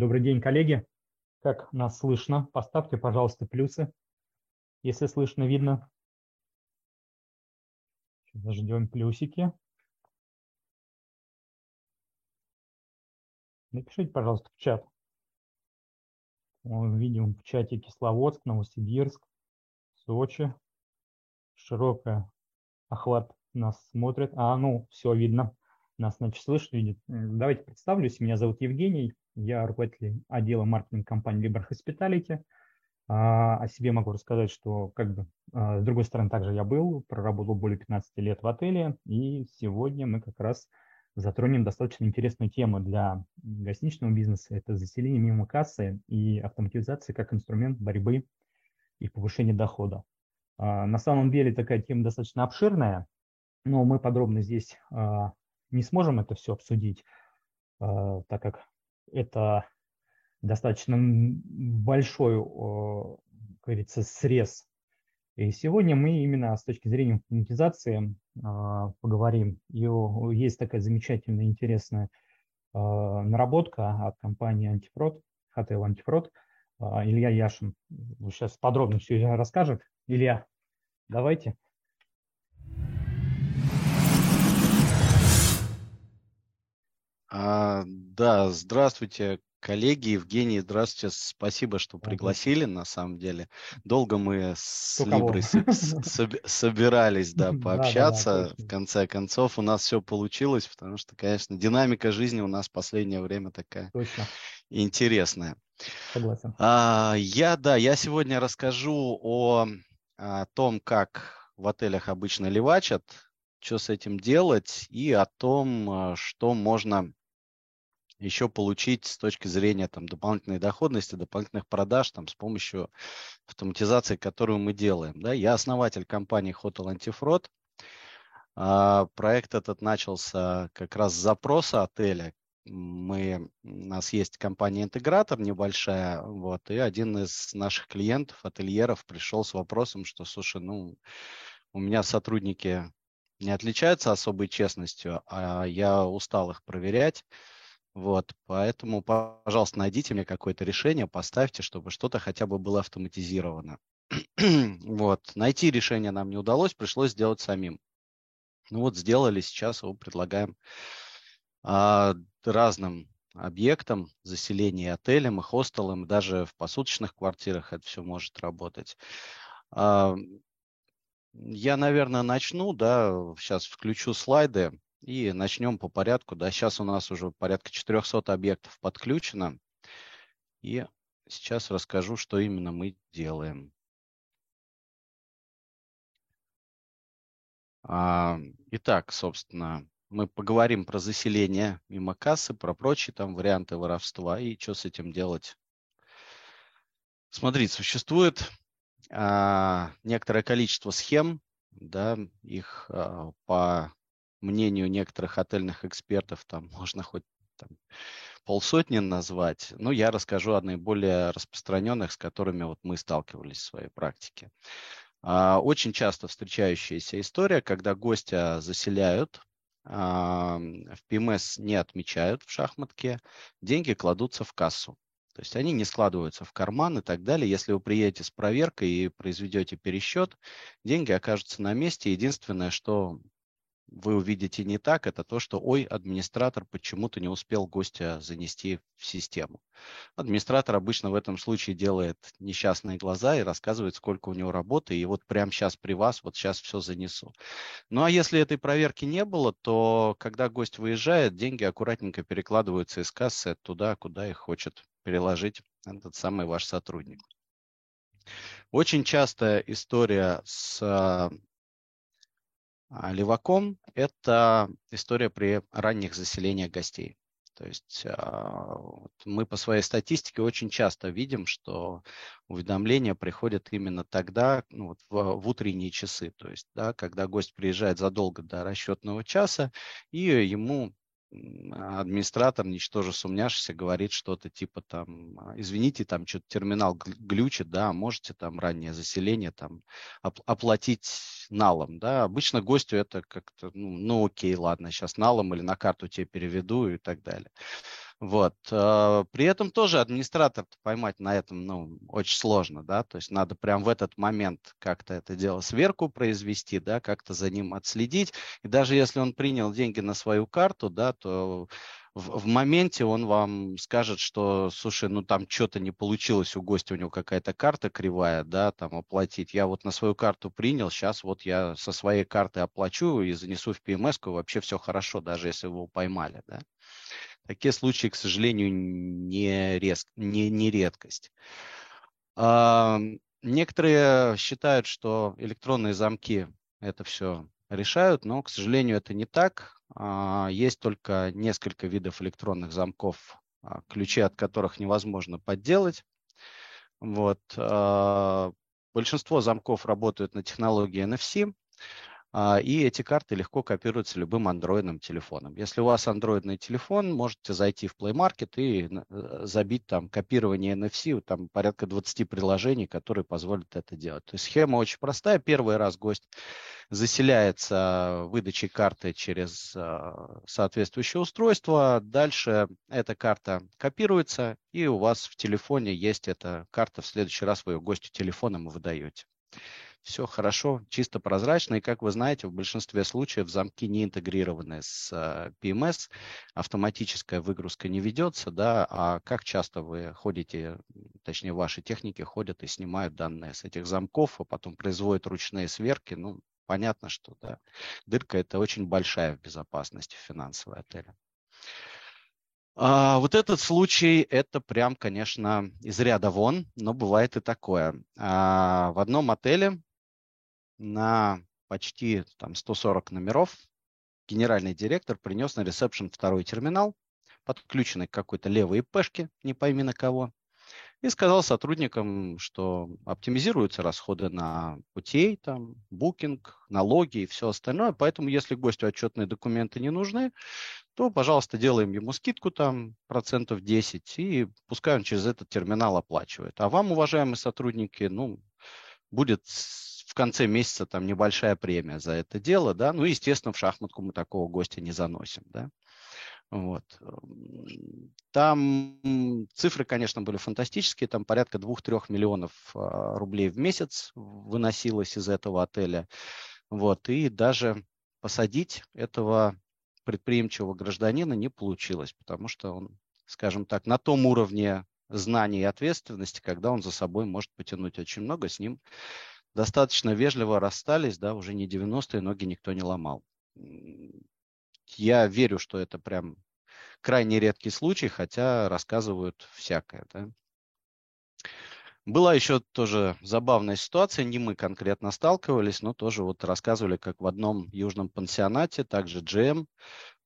Добрый день, коллеги. Как нас слышно? Поставьте, пожалуйста, плюсы, если слышно, видно. Заждем плюсики. Напишите, пожалуйста, в чат. Видим в чате Кисловодск, Новосибирск, Сочи. Широкая охват нас смотрит. А, ну, все видно. Нас, значит, слышно, видит. Давайте представлюсь. Меня зовут Евгений. Я руководитель отдела маркетинга компании Liber Hospitality. А, о себе могу рассказать, что как бы а, с другой стороны также я был, проработал более 15 лет в отеле, и сегодня мы как раз затронем достаточно интересную тему для гостиничного бизнеса. Это заселение мимо кассы и автоматизация как инструмент борьбы и повышения дохода. А, на самом деле такая тема достаточно обширная, но мы подробно здесь не сможем это все обсудить, так как это достаточно большой, как говорится, срез. И сегодня мы именно с точки зрения монетизации а, поговорим. И есть такая замечательная, интересная а, наработка от компании Антифрод, Hotel Антифрод. А, Илья Яшин сейчас подробно все расскажет. Илья, давайте. А, да, здравствуйте, коллеги. Евгений, здравствуйте. Спасибо, что пригласили, на самом деле. Долго мы с Либрой собирались, да, пообщаться. В конце концов, у нас все получилось, потому что, конечно, динамика жизни у нас в последнее время такая интересная. Согласен. А, я, да, я сегодня расскажу о, о том, как в отелях обычно левачат, что с этим делать и о том, а, что можно еще получить с точки зрения там, дополнительной доходности, дополнительных продаж там, с помощью автоматизации, которую мы делаем. Да? Я основатель компании Hotel Antifraud. А, проект этот начался как раз с запроса отеля. Мы, у нас есть компания-интегратор небольшая, вот, и один из наших клиентов, ательеров, пришел с вопросом, что, слушай, ну, у меня сотрудники не отличаются особой честностью, а я устал их проверять, вот, поэтому, пожалуйста, найдите мне какое-то решение, поставьте, чтобы что-то хотя бы было автоматизировано. вот, найти решение нам не удалось, пришлось сделать самим. Ну вот, сделали, сейчас его предлагаем а, разным объектам, заселения отелям и хостелам, даже в посуточных квартирах это все может работать. А, я, наверное, начну, да, сейчас включу слайды. И начнем по порядку. Да, сейчас у нас уже порядка 400 объектов подключено. И сейчас расскажу, что именно мы делаем. А, итак, собственно, мы поговорим про заселение мимо кассы, про прочие там варианты воровства и что с этим делать. Смотрите, существует а, некоторое количество схем, да, их а, по мнению некоторых отельных экспертов, там можно хоть там, полсотни назвать. Но я расскажу о наиболее распространенных, с которыми вот мы сталкивались в своей практике. А, очень часто встречающаяся история, когда гостя заселяют, а, в ПМС не отмечают в шахматке, деньги кладутся в кассу. То есть они не складываются в карман и так далее. Если вы приедете с проверкой и произведете пересчет, деньги окажутся на месте. Единственное, что вы увидите не так, это то, что, ой, администратор почему-то не успел гостя занести в систему. Администратор обычно в этом случае делает несчастные глаза и рассказывает, сколько у него работы, и вот прямо сейчас при вас, вот сейчас все занесу. Ну а если этой проверки не было, то когда гость выезжает, деньги аккуратненько перекладываются из кассы туда, куда их хочет переложить этот самый ваш сотрудник. Очень частая история с леваком – это история при ранних заселениях гостей. То есть а, мы по своей статистике очень часто видим, что уведомления приходят именно тогда, ну, вот в, в утренние часы, то есть, да, когда гость приезжает задолго до расчетного часа, и ему администратор, ничтоже сумняшися, говорит что-то типа там, «А, извините, там что-то терминал глючит, да, можете там раннее заселение там оплатить налом, да. Обычно гостю это как-то, ну, ну окей, ладно, сейчас налом или на карту тебе переведу и так далее. Вот. Э, при этом тоже администратор поймать на этом ну, очень сложно, да, то есть надо прям в этот момент как-то это дело сверку произвести, да, как-то за ним отследить. И даже если он принял деньги на свою карту, да, то в, в моменте он вам скажет, что, слушай, ну там что-то не получилось у гостя, у него какая-то карта кривая, да, там оплатить. Я вот на свою карту принял, сейчас вот я со своей карты оплачу и занесу в PMS, вообще все хорошо, даже если его поймали, да. Такие случаи, к сожалению, не, рез, не, не редкость. А, некоторые считают, что электронные замки это все решают, но, к сожалению, это не так. А, есть только несколько видов электронных замков, а, ключи от которых невозможно подделать. Вот. А, большинство замков работают на технологии NFC. А, и эти карты легко копируются любым андроидным телефоном. Если у вас андроидный телефон, можете зайти в Play Market и э, забить там копирование NFC, там порядка 20 приложений, которые позволят это делать. То есть схема очень простая. Первый раз гость заселяется выдачей карты через а, соответствующее устройство. Дальше эта карта копируется, и у вас в телефоне есть эта карта. В следующий раз вы ее гостю телефоном выдаете все хорошо, чисто прозрачно. И, как вы знаете, в большинстве случаев замки не интегрированы с э, PMS, автоматическая выгрузка не ведется, да, а как часто вы ходите, точнее, ваши техники ходят и снимают данные с этих замков, а потом производят ручные сверки, ну, понятно, что да, дырка это очень большая в безопасности финансовой отеля. А, вот этот случай, это прям, конечно, из ряда вон, но бывает и такое. А, в одном отеле на почти там, 140 номеров генеральный директор принес на ресепшн второй терминал, подключенный к какой-то левой ИПшке, не пойми на кого, и сказал сотрудникам, что оптимизируются расходы на путей, там, букинг, налоги и все остальное. Поэтому, если гостю отчетные документы не нужны, то, пожалуйста, делаем ему скидку там процентов 10, и пускай он через этот терминал оплачивает. А вам, уважаемые сотрудники, ну, будет в конце месяца там небольшая премия за это дело, да, ну, естественно, в шахматку мы такого гостя не заносим, да. Вот. Там цифры, конечно, были фантастические. Там порядка 2-3 миллионов а, рублей в месяц выносилось из этого отеля. Вот. И даже посадить этого предприимчивого гражданина не получилось, потому что он, скажем так, на том уровне знаний и ответственности, когда он за собой может потянуть очень много, с ним достаточно вежливо расстались, да, уже не 90-е, ноги никто не ломал. Я верю, что это прям крайне редкий случай, хотя рассказывают всякое, да. Была еще тоже забавная ситуация, не мы конкретно сталкивались, но тоже вот рассказывали, как в одном южном пансионате, также GM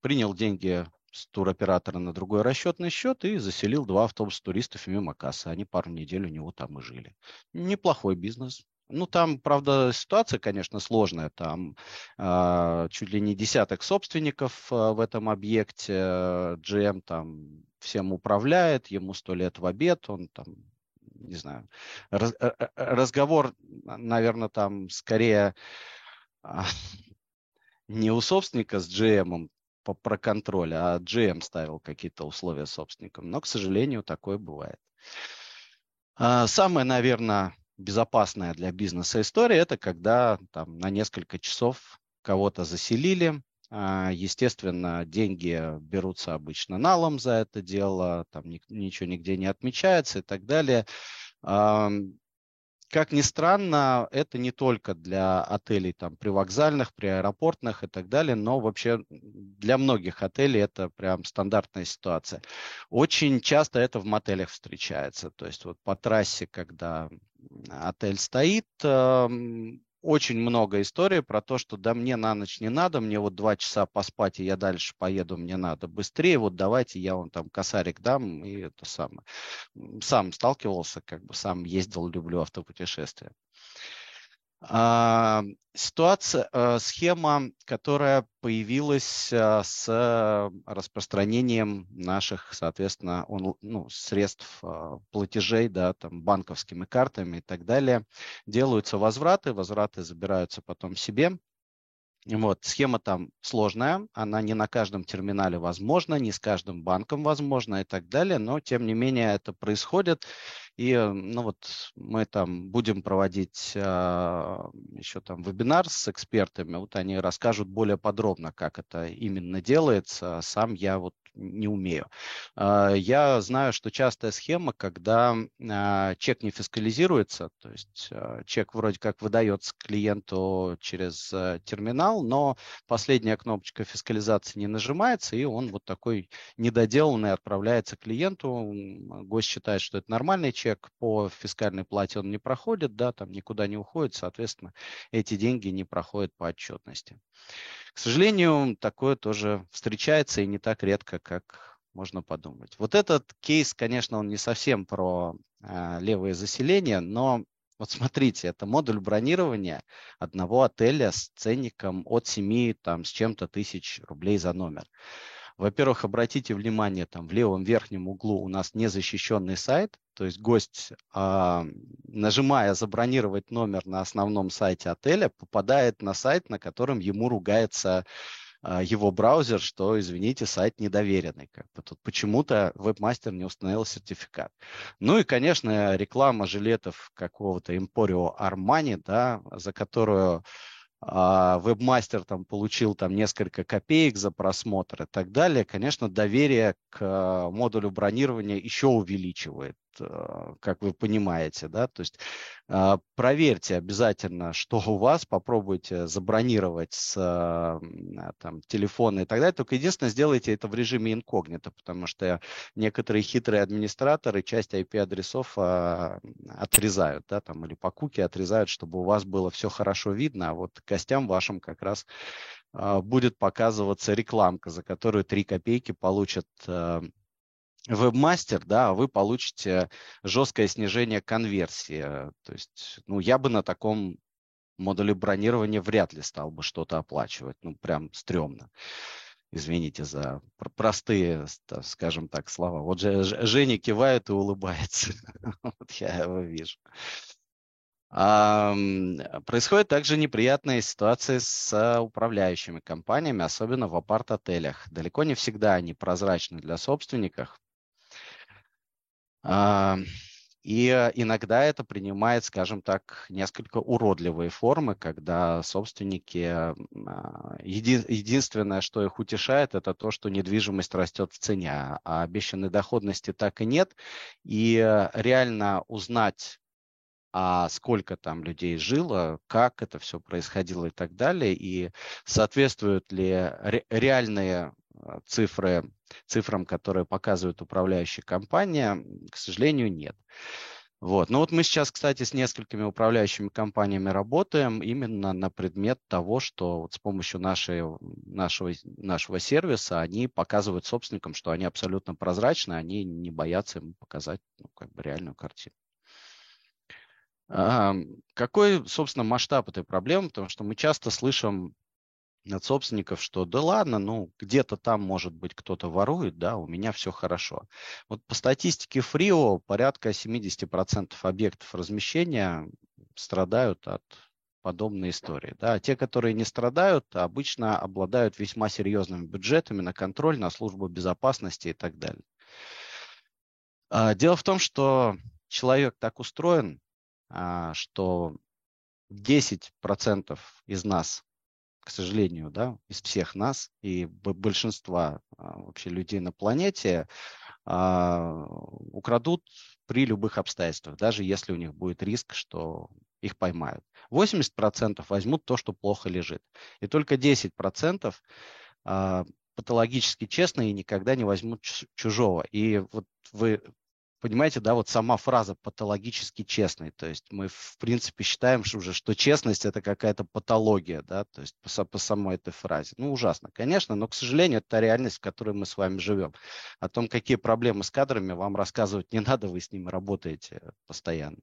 принял деньги с туроператора на другой расчетный счет и заселил два автобуса туристов мимо кассы. Они пару недель у него там и жили. Неплохой бизнес. Ну, там, правда, ситуация, конечно, сложная. Там э, чуть ли не десяток собственников э, в этом объекте. GM там всем управляет, ему сто лет в обед, он там, не знаю, раз, э, э, разговор, наверное, там скорее э, не у собственника с GM по, про контроль, а GM ставил какие-то условия собственникам. Но, к сожалению, такое бывает. Самое, наверное, безопасная для бизнеса история – это когда там, на несколько часов кого-то заселили, а, Естественно, деньги берутся обычно налом за это дело, там ничего нигде не отмечается и так далее. Как ни странно, это не только для отелей там, привокзальных, приаэропортных и так далее, но вообще для многих отелей это прям стандартная ситуация. Очень часто это в мотелях встречается. То есть вот по трассе, когда отель стоит, очень много историй про то, что да мне на ночь не надо, мне вот два часа поспать, и я дальше поеду, мне надо быстрее, вот давайте я вам там косарик дам, и это самое. Сам сталкивался, как бы сам ездил, люблю автопутешествия. А, ситуация, а, схема, которая появилась а, с распространением наших, соответственно, он, ну, средств платежей, да, там, банковскими картами и так далее. Делаются возвраты, возвраты забираются потом себе. Вот, схема там сложная, она не на каждом терминале возможна, не с каждым банком возможна и так далее, но тем не менее это происходит. И э, ну вот мы там будем проводить а, еще там вебинар с экспертами, вот они расскажут более подробно, как это именно делается. Сам я вот не умею. А, я знаю, что частая схема, когда а, чек не фискализируется, то есть а, чек вроде как выдается клиенту через терминал, но последняя кнопочка фискализации не нажимается, и он вот такой недоделанный отправляется клиенту. Гость считает, что это нормальный чек, по фискальной плате он не проходит, да, там никуда не уходит, соответственно, эти деньги не проходят по отчетности. К сожалению, такое тоже встречается и не так редко, как можно подумать. Вот этот кейс, конечно, он не совсем про э, левое заселение, но вот смотрите, это модуль бронирования одного отеля с ценником от 7 там, с чем-то тысяч рублей за номер. Во-первых, обратите внимание, там в левом верхнем углу у нас незащищенный сайт, то есть гость, а, нажимая забронировать номер на основном сайте отеля, попадает на сайт, на котором ему ругается а, его браузер, что, извините, сайт недоверенный. Как бы тут почему-то вебмастер не установил сертификат. Ну и, конечно, реклама жилетов какого-то Emporio Armani, да, за которую вебмастер там получил там несколько копеек за просмотр и так далее, конечно, доверие к а, модулю бронирования еще увеличивает. Э, как вы понимаете, да, то есть а, проверьте обязательно, что у вас, попробуйте забронировать с а, там, телефона и так далее, только единственное, сделайте это в режиме инкогнито, потому что некоторые хитрые администраторы часть IP-адресов а, отрезают, да, там, или по куки отрезают, чтобы у вас было все хорошо видно, а вот гостям вашим как раз будет показываться рекламка, за которую 3 копейки получат вебмастер, да, вы получите жесткое снижение конверсии. То есть, ну, я бы на таком модуле бронирования вряд ли стал бы что-то оплачивать. Ну, прям стрёмно. Извините за простые, скажем так, слова. Вот же Женя кивает и улыбается. Вот я его вижу. Происходит также неприятные ситуации с управляющими компаниями, особенно в апарт-отелях. Далеко не всегда они прозрачны для собственников. А, и иногда это принимает, скажем так, несколько уродливые формы, когда собственники, а, еди, единственное, что их утешает, это то, что недвижимость растет в цене, а обещанной доходности так и нет. И реально узнать, а сколько там людей жило, как это все происходило и так далее, и соответствуют ли реальные а, цифры, цифрам, которые показывает управляющая компания, к сожалению, нет. Вот. Ну вот мы сейчас, кстати, с несколькими управляющими компаниями работаем именно на предмет того, что вот с помощью нашей, нашего, нашего сервиса они показывают собственникам, что они абсолютно прозрачны, они не боятся им показать ну, как бы реальную картину. А, какой, собственно, масштаб этой проблемы? Потому что мы часто слышим от собственников, что да ладно, ну где-то там, может быть, кто-то ворует, да, у меня все хорошо. Вот по статистике Фрио порядка 70% объектов размещения страдают от подобной истории. Да. Те, которые не страдают, обычно обладают весьма серьезными бюджетами на контроль, на службу безопасности и так далее. А, дело в том, что человек так устроен, а, что 10% из нас к сожалению, да, из всех нас и большинства а, вообще людей на планете а, украдут при любых обстоятельствах, даже если у них будет риск, что их поймают. 80% возьмут то, что плохо лежит. И только 10% а, патологически честные и никогда не возьмут чужого. И вот вы понимаете, да, вот сама фраза патологически честный, то есть мы в принципе считаем что уже, что честность это какая-то патология, да, то есть по, по самой этой фразе. Ну, ужасно, конечно, но, к сожалению, это та реальность, в которой мы с вами живем. О том, какие проблемы с кадрами, вам рассказывать не надо, вы с ними работаете постоянно.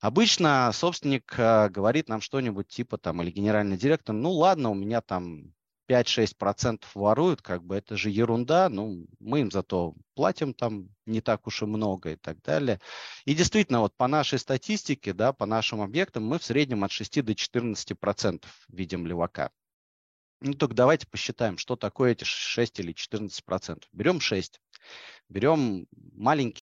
Обычно собственник э, говорит нам что-нибудь типа там, или генеральный директор, ну ладно, у меня там 5-6% воруют, как бы это же ерунда, ну, мы им зато платим там не так уж и много и так далее. И действительно, вот по нашей статистике, да, по нашим объектам мы в среднем от 6 до 14% видим левака. Ну, только давайте посчитаем, что такое эти 6 или 14 процентов. Берем 6, берем маленький